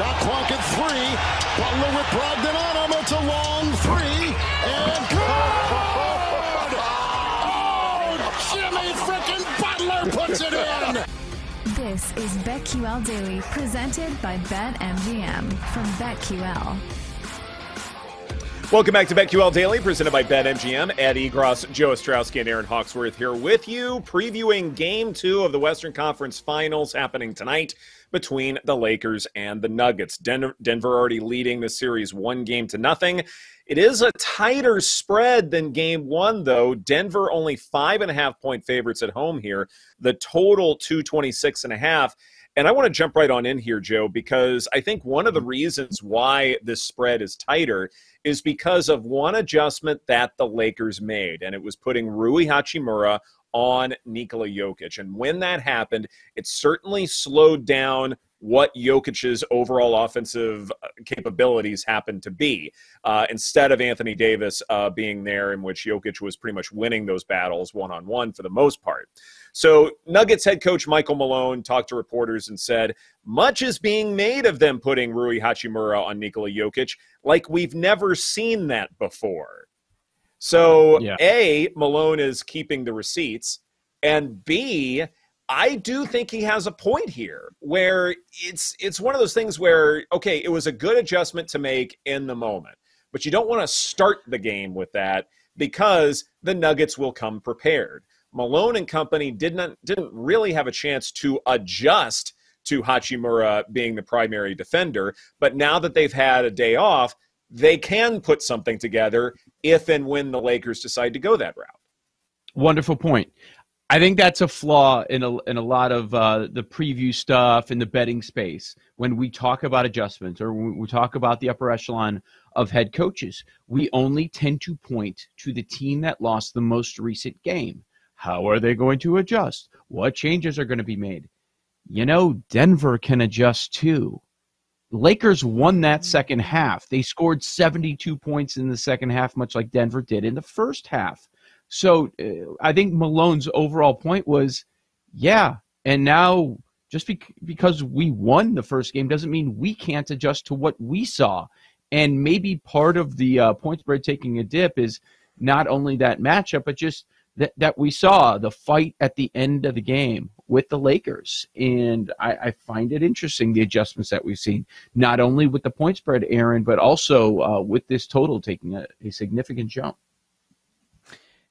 Shot clock at three. Butler with Brogdon on him. It's a long three. And good! Oh, Jimmy freaking Butler puts it in! This is BetQL Daily, presented by BetMGM from BetQL. Welcome back to BetQL Daily, presented by BetMGM. Ed Egros, Joe Ostrowski, and Erin Hawksworth here with you, previewing Game Two of the Western Conference Finals happening tonight between the Lakers and the Nuggets. Den- Denver already leading the series one game to nothing. It is a tighter spread than Game One, though. Denver only five and a half point favorites at home here. The total two twenty six and a half. And a half. And I want to jump right on in here, Joe, because I think one of the reasons why this spread is tighter is because of one adjustment that the Lakers made, and it was putting Rui Hachimura on Nikola Jokic. And when that happened, it certainly slowed down what Jokic's overall offensive uh, capabilities happened to be. Uh, instead of Anthony Davis uh, being there, in which Jokic was pretty much winning those battles one on one for the most part. So, Nuggets head coach Michael Malone talked to reporters and said, much is being made of them putting Rui Hachimura on Nikola Jokic, like we've never seen that before. So, yeah. A, Malone is keeping the receipts, and B, I do think he has a point here where it's it's one of those things where okay, it was a good adjustment to make in the moment, but you don't want to start the game with that because the Nuggets will come prepared. Malone and company didn't didn't really have a chance to adjust to Hachimura being the primary defender, but now that they've had a day off, they can put something together if and when the Lakers decide to go that route. Wonderful point. I think that's a flaw in a, in a lot of uh, the preview stuff in the betting space. When we talk about adjustments or we talk about the upper echelon of head coaches, we only tend to point to the team that lost the most recent game. How are they going to adjust? What changes are going to be made? You know, Denver can adjust too. Lakers won that second half. They scored 72 points in the second half, much like Denver did in the first half. So uh, I think Malone's overall point was, yeah, and now just be- because we won the first game doesn't mean we can't adjust to what we saw. And maybe part of the uh, point spread taking a dip is not only that matchup, but just – that, that we saw the fight at the end of the game with the Lakers. And I, I, find it interesting the adjustments that we've seen, not only with the point spread, Erin, but also uh, with this total taking a, a significant jump.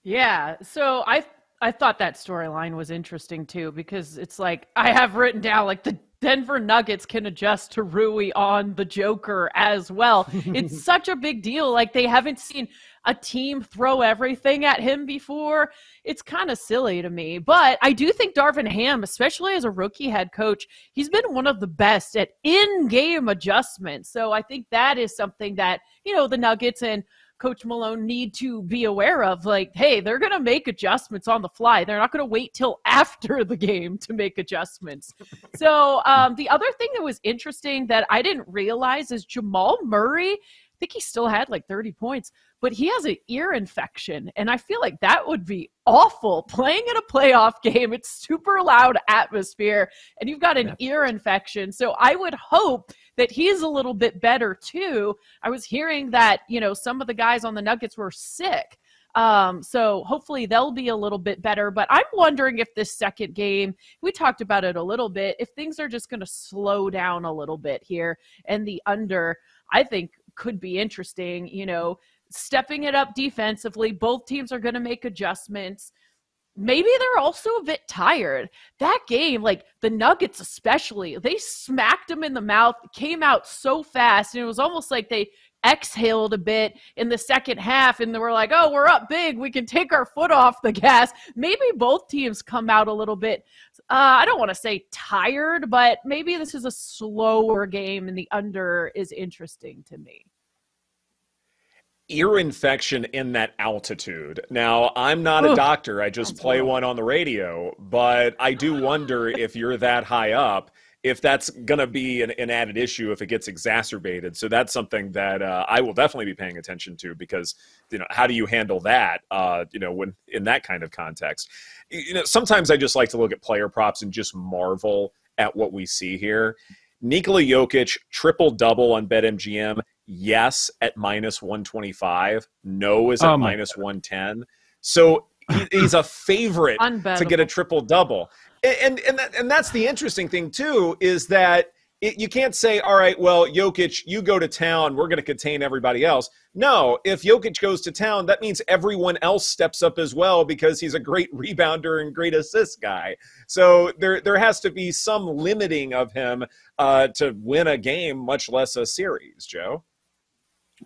Yeah. So I I thought that storyline was interesting too because it's like I have written down like the Denver Nuggets can adjust to Rui on the Joker as well. it's such a big deal. Like they haven't seen a team throw everything at him before. It's kind of silly to me. But I do think Darvin Ham, especially as a rookie head coach, he's been one of the best at in-game adjustments. So I think that is something that, you know, the Nuggets and Coach Malone need to be aware of. Like, hey, they're going to make adjustments on the fly. They're not going to wait till after the game to make adjustments. so, um, the other thing that was interesting that I didn't realize is Jamal Murray. I think he still had like 30 points, but he has an ear infection. And I feel like that would be awful playing in a playoff game. It's super loud atmosphere, and you've got an yeah. ear infection. So I would hope that he's a little bit better too. I was hearing that, you know, some of the guys on the Nuggets were sick. Um, so hopefully they'll be a little bit better. But I'm wondering if this second game, we talked about it a little bit, if things are just going to slow down a little bit here and the under, I think could be interesting. You know, stepping it up defensively. Both teams are going to make adjustments. Maybe they're also a bit tired. That game, like the Nuggets especially, they smacked them in the mouth, came out so fast, and it was almost like they exhaled a bit in the second half and they were like, oh, we're up big. We can take our foot off the gas. Maybe both teams come out a little bit, uh, I don't want to say tired, but maybe this is a slower game and the under is interesting to me ear infection in that altitude. Now, I'm not a doctor. I just play one on the radio, but I do wonder if you're that high up, if that's going to be an, an, added issue if it gets exacerbated. So that's something that uh, I will definitely be paying attention to because, you know, how do you handle that, uh, you know, when in that kind of context? You know, sometimes I just like to look at player props and just marvel at what we see here Nikola Jokic triple double on BetMGM. Yes, at minus 125. No is at Oh my minus 110. So he's a favorite to get a triple double. And and that, and that's the interesting thing too is that it, you can't say, all right, well, Jokic, you go to town, we're going to contain everybody else. No, if Jokic goes to town, that means everyone else steps up as well because he's a great rebounder and great assist guy. So there there has to be some limiting of him uh, to win a game, much less a series. Joe.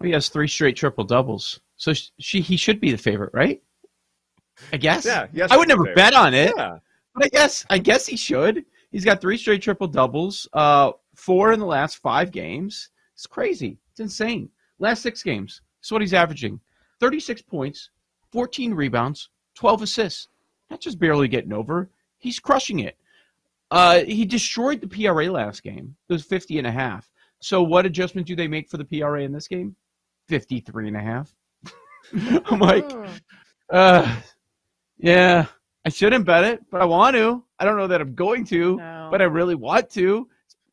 He has three straight triple doubles, so she he should be the favorite, right? I guess. Yeah, yes, I would never favorite. bet on it, Yeah. But I guess I guess he should. He's got three straight triple doubles, uh, four in the last five games. It's crazy. It's insane. Last six games, this is what he's averaging: thirty-six points, fourteen rebounds, twelve assists. Not just barely getting over. He's crushing it. Uh, he destroyed the PRA last game. It was 50 and a half. So what adjustment do they make for the PRA in this game? 53 and a half. I'm like, uh, yeah, I shouldn't bet it, but I want to. I don't know that I'm going to, No. but I really want to,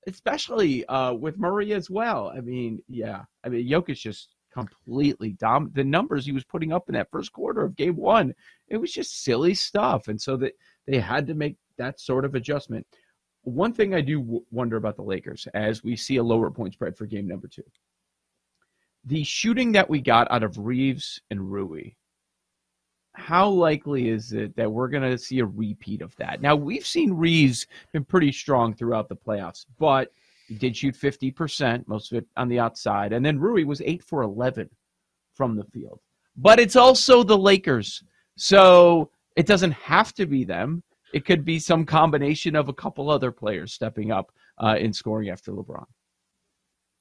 especially uh, with Murray as well. I mean, yeah, I mean, Jokic just completely dom. The numbers he was putting up in that first quarter of game one, it was just silly stuff, and so that they had to make that sort of adjustment. One thing I do w- wonder about the Lakers as we see a lower point spread for game number two. The shooting that we got out of Reaves and Rui, how likely is it that we're going to see a repeat of that? Now, we've seen Reaves been pretty strong throughout the playoffs, but he did shoot 50%, most of it on the outside. And then Rui was 8 for 11 from the field. But it's also the Lakers. So it doesn't have to be them. It could be some combination of a couple other players stepping up uh, in scoring after LeBron.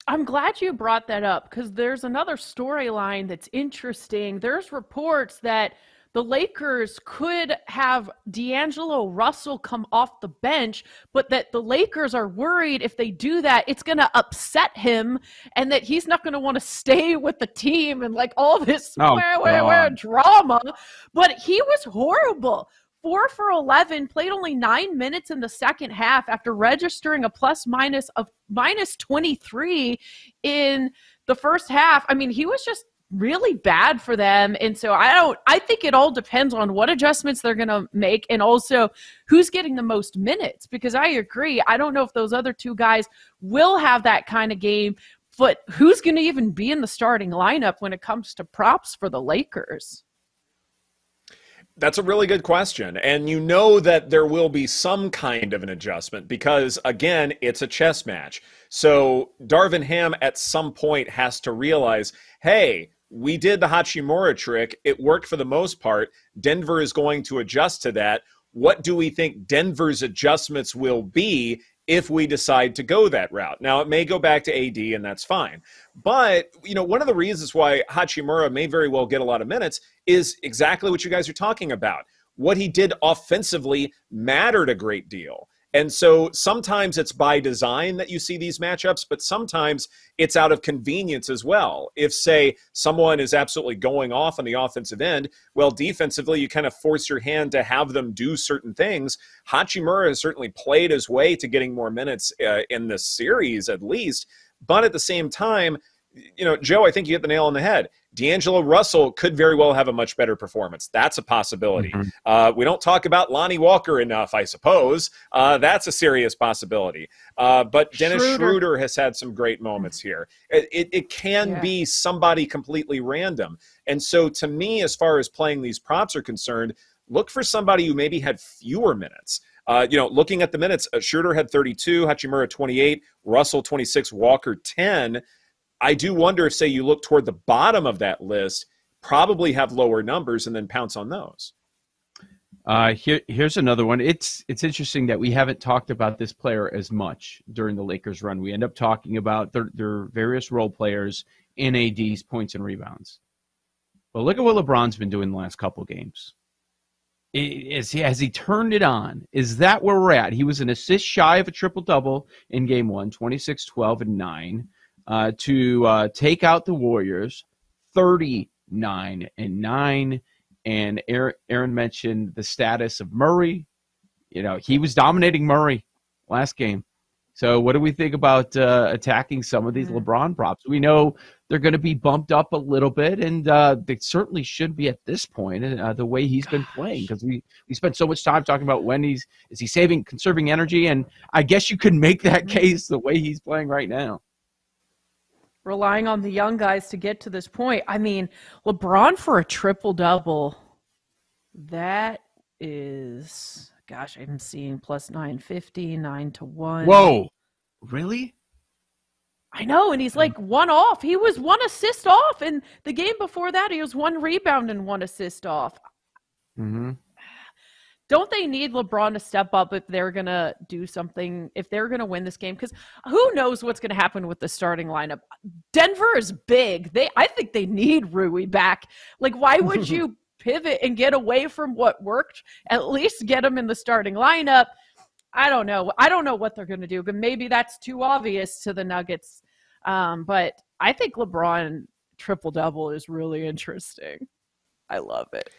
I'm glad you brought that up because there's another storyline that's interesting. There's reports that the Lakers could have D'Angelo Russell come off the bench, but that the Lakers are worried if they do that, it's going to upset him and that he's not going to want to stay with the team and like all this Oh, where, where, where drama. But he was horrible. Four for 11, played only nine minutes in the second half after registering a plus minus of minus 23 in the first half. I mean, he was just really bad for them. And so I don't, I think it all depends on what adjustments they're going to make and also who's getting the most minutes because I agree. I don't know if those other two guys will have that kind of game, but who's going to even be in the starting lineup when it comes to props for the Lakers? That's a really good question. And you know that there will be some kind of an adjustment because, again, it's a chess match. So Darvin Ham at some point has to realize hey, we did the Hachimura trick. It worked for the most part. Denver is going to adjust to that. What do we think Denver's adjustments will be if we decide to go that route? Now, it may go back to AD, and that's fine. But, you know, one of the reasons why Hachimura may very well get a lot of minutes is exactly what you guys are talking about. What he did offensively mattered a great deal. And so sometimes it's by design that you see these matchups, but sometimes it's out of convenience as well. If, say, someone is absolutely going off on the offensive end, well, defensively, you kind of force your hand to have them do certain things. Hachimura has certainly played his way to getting more minutes uh, in this series, at least. But at the same time, you know, Joe, I think you hit the nail on the head. D'Angelo Russell could very well have a much better performance. That's a possibility. Mhm. Uh, we don't talk about Lonnie Walker enough, I suppose. Uh, that's a serious possibility. Uh, but Dennis Schroeder. Schroeder. has had some great moments here. It, it, it can Yeah. be somebody completely random. And so, to me, as far as playing these props are concerned, look for somebody who maybe had fewer minutes. Uh, you know, looking at the minutes, uh, Schroeder had 32, Hachimura 28, Russell 26, Walker 10. I do wonder if, say, you look toward the bottom of that list, probably have lower numbers and then pounce on those. Uh, here, here's another one. It's it's interesting that we haven't talked about this player as much during the Lakers run. We end up talking about their, their various role players in AD's points and rebounds. But look at what LeBron's been doing the last couple games. Is he, has he turned it on? Is that where we're at? He was an assist shy of a triple double in game one, 26, 12, and 9, uh, to uh, take out the Warriors, 39 and 9 and Erin, Erin mentioned the status of Murray. You know, he was dominating Murray last game. So, what do we think about uh, attacking some of these. LeBron props? We know they're going to be bumped up a little bit, and uh, they certainly should be at this point. Uh, the way he's been playing, because we we spent so much time talking about when he's is he saving, conserving energy, and I guess you could make that case the way he's playing right now. Relying on the young guys to get to this point. I mean, LeBron for a triple double. That is, gosh, I'm seeing plus 950, 9 to 1. Whoa, really? I know, and he's like one off. He was one assist off, and the game before that, he was one rebound and one assist off. Mm-hmm. Don't they need LeBron to step up if they're gonna do something? If they're gonna win this game, because who knows what's gonna happen with the starting lineup? Denver is big. They, I think they need Rui back. Like, why would you pivot and get away from what worked? At least get him in the starting lineup. I don't know. I don't know what they're going to do, but maybe that's too obvious to the Nuggets. Um, but I think LeBron triple double is really interesting. I love it.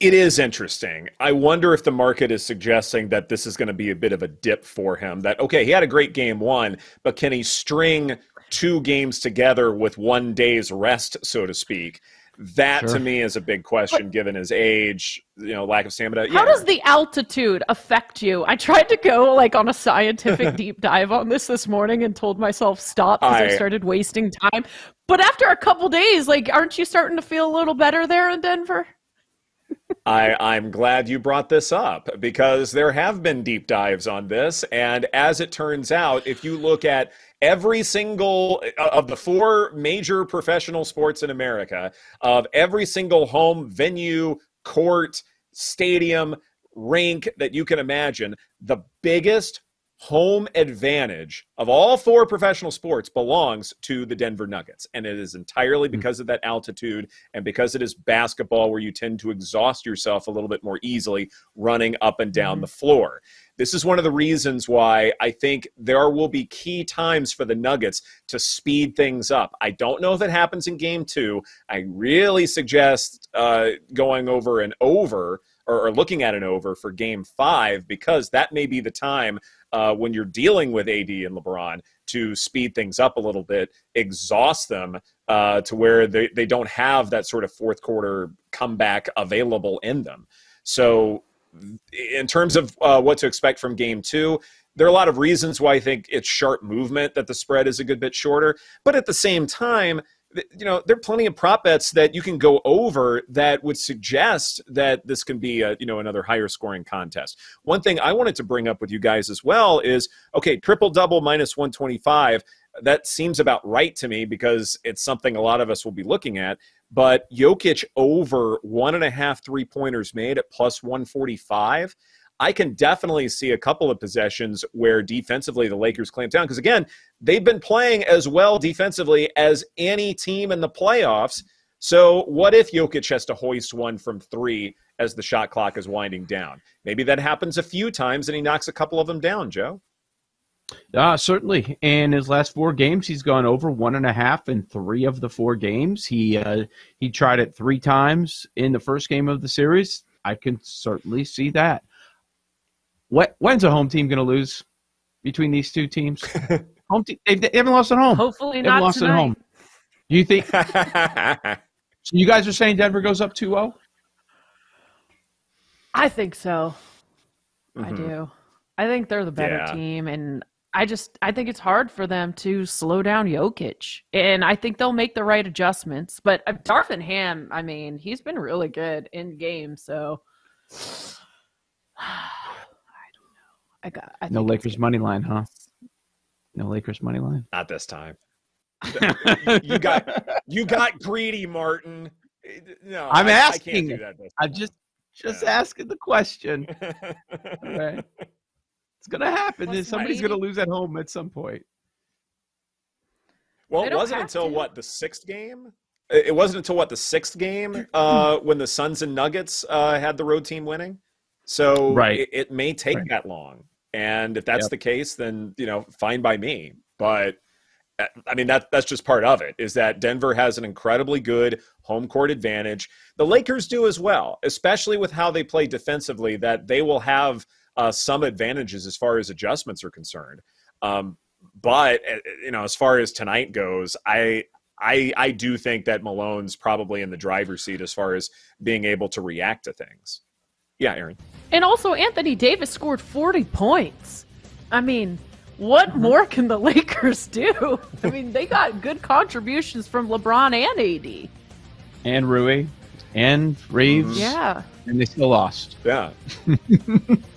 It is interesting. I wonder if the market is suggesting that this is going to be a bit of a dip for him. That, okay, he had a great game one, but can he string two games together with one day's rest, so to speak? That Sure. to me is a big question given his age, you know, lack of stamina. How Yeah. does the altitude affect you? I tried to go like on a scientific deep dive on this this morning and told myself stop because I, I- started wasting time. But after a couple days, like, aren't you starting to feel a little better there in Denver? I, I'm glad you brought this up because there have been deep dives on this. And as it turns out, if you look at every single uh, of the four major professional sports in America, of every single home venue, court, stadium, rink that you can imagine, the biggest home advantage of all four professional sports belongs to the Denver Nuggets. And it is entirely hmm. because of that altitude and because it is basketball where you tend to exhaust yourself a little bit more easily running up and down mm-hmm. the floor. This is one of the reasons why I think there will be key times for the Nuggets to speed things up. I don't know if it happens in game two. I really suggest uh, going over and over or, or looking at an over for game five because that may be the time uh, when you're dealing with AD and LeBron to speed things up a little bit, exhaust them uh, to where they, they don't have that sort of fourth quarter comeback available in them. So, in terms of uh, what to expect from game two, there are a lot of reasons why I think it's sharp movement that the spread is a good bit shorter. But at the same time, you know, there are plenty of prop bets that you can go over that would suggest that this can be a, you know, another higher scoring contest. One thing I wanted to bring up with you guys as well is okay, triple double minus 125. That seems about right to me because it's something a lot of us will be looking at. But Jokic over one and a half three pointers made at plus 145. I can definitely see a couple of possessions where defensively the Lakers clamp down because again, they've been playing as well defensively as any team in the playoffs. So what if Jokic has to hoist one from three as the shot clock is winding down? Maybe that happens a few times and he knocks a couple of them down, Joe. Uh, certainly. In his last four games, he's gone over one and a half in three of the four games. He uh, he tried it three times in the first game of the series. I can certainly see that. What when's a home team going to lose between these two teams? home team, they, they haven't lost at home. Hopefully They haven't lost tonight. at home. Do you think? so you guys are saying Denver goes up oh? 2-0? I think so. I Mhm. do. I think they're the better Yeah. team, and I just I think it's hard for them to slow down Jokic, and I think they'll make the right adjustments. But uh, Darvin Ham, I mean, he's been really good in games, so I don't know. I got I No Lakers money line, huh? No Lakers money line. Not this time. you got you got greedy, Martin. No, I'm I- I asking. can't do that this I'm just just Yeah. asking the question. time. Right. It's gonna happen. Plus Somebody's gonna lose at home at some point. Well, it wasn't until to. what the sixth game. It it wasn't until what the sixth game uh, when the Suns and Nuggets uh, had the road team winning. So Right. it, it may take Right. that long, and if that's Yep. the case, then you know, fine by me. But uh, I mean that that's just part of it. Is that Denver has an incredibly good home court advantage. The Lakers do as well, especially with how they play defensively. That they will have uh, some advantages as far as adjustments are concerned. Um, but uh, you know, as far as tonight goes, I I I do think that Malone's probably in the driver's seat as far as being able to react to things. Yeah, Erin. And also, Anthony Davis scored 40 points. I mean, what mm-hmm. more can the Lakers do? I mean, they got good contributions from LeBron and AD. And Rui. And Reaves. Yeah. And they still lost. Yeah.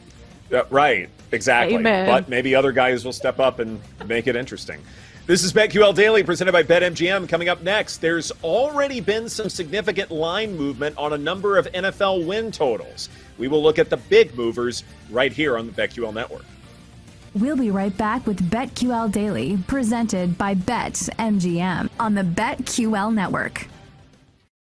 yeah right. Exactly. Amen. But maybe other guys will step up and make it interesting. This is BetQL Daily presented by BetMGM. Coming up next, there's already been some significant line movement on a number of NFL win totals. We will look at the big movers right here on the BetQL Network. We'll be right back with BetQL Daily, presented by BetMGM on the BetQL Network.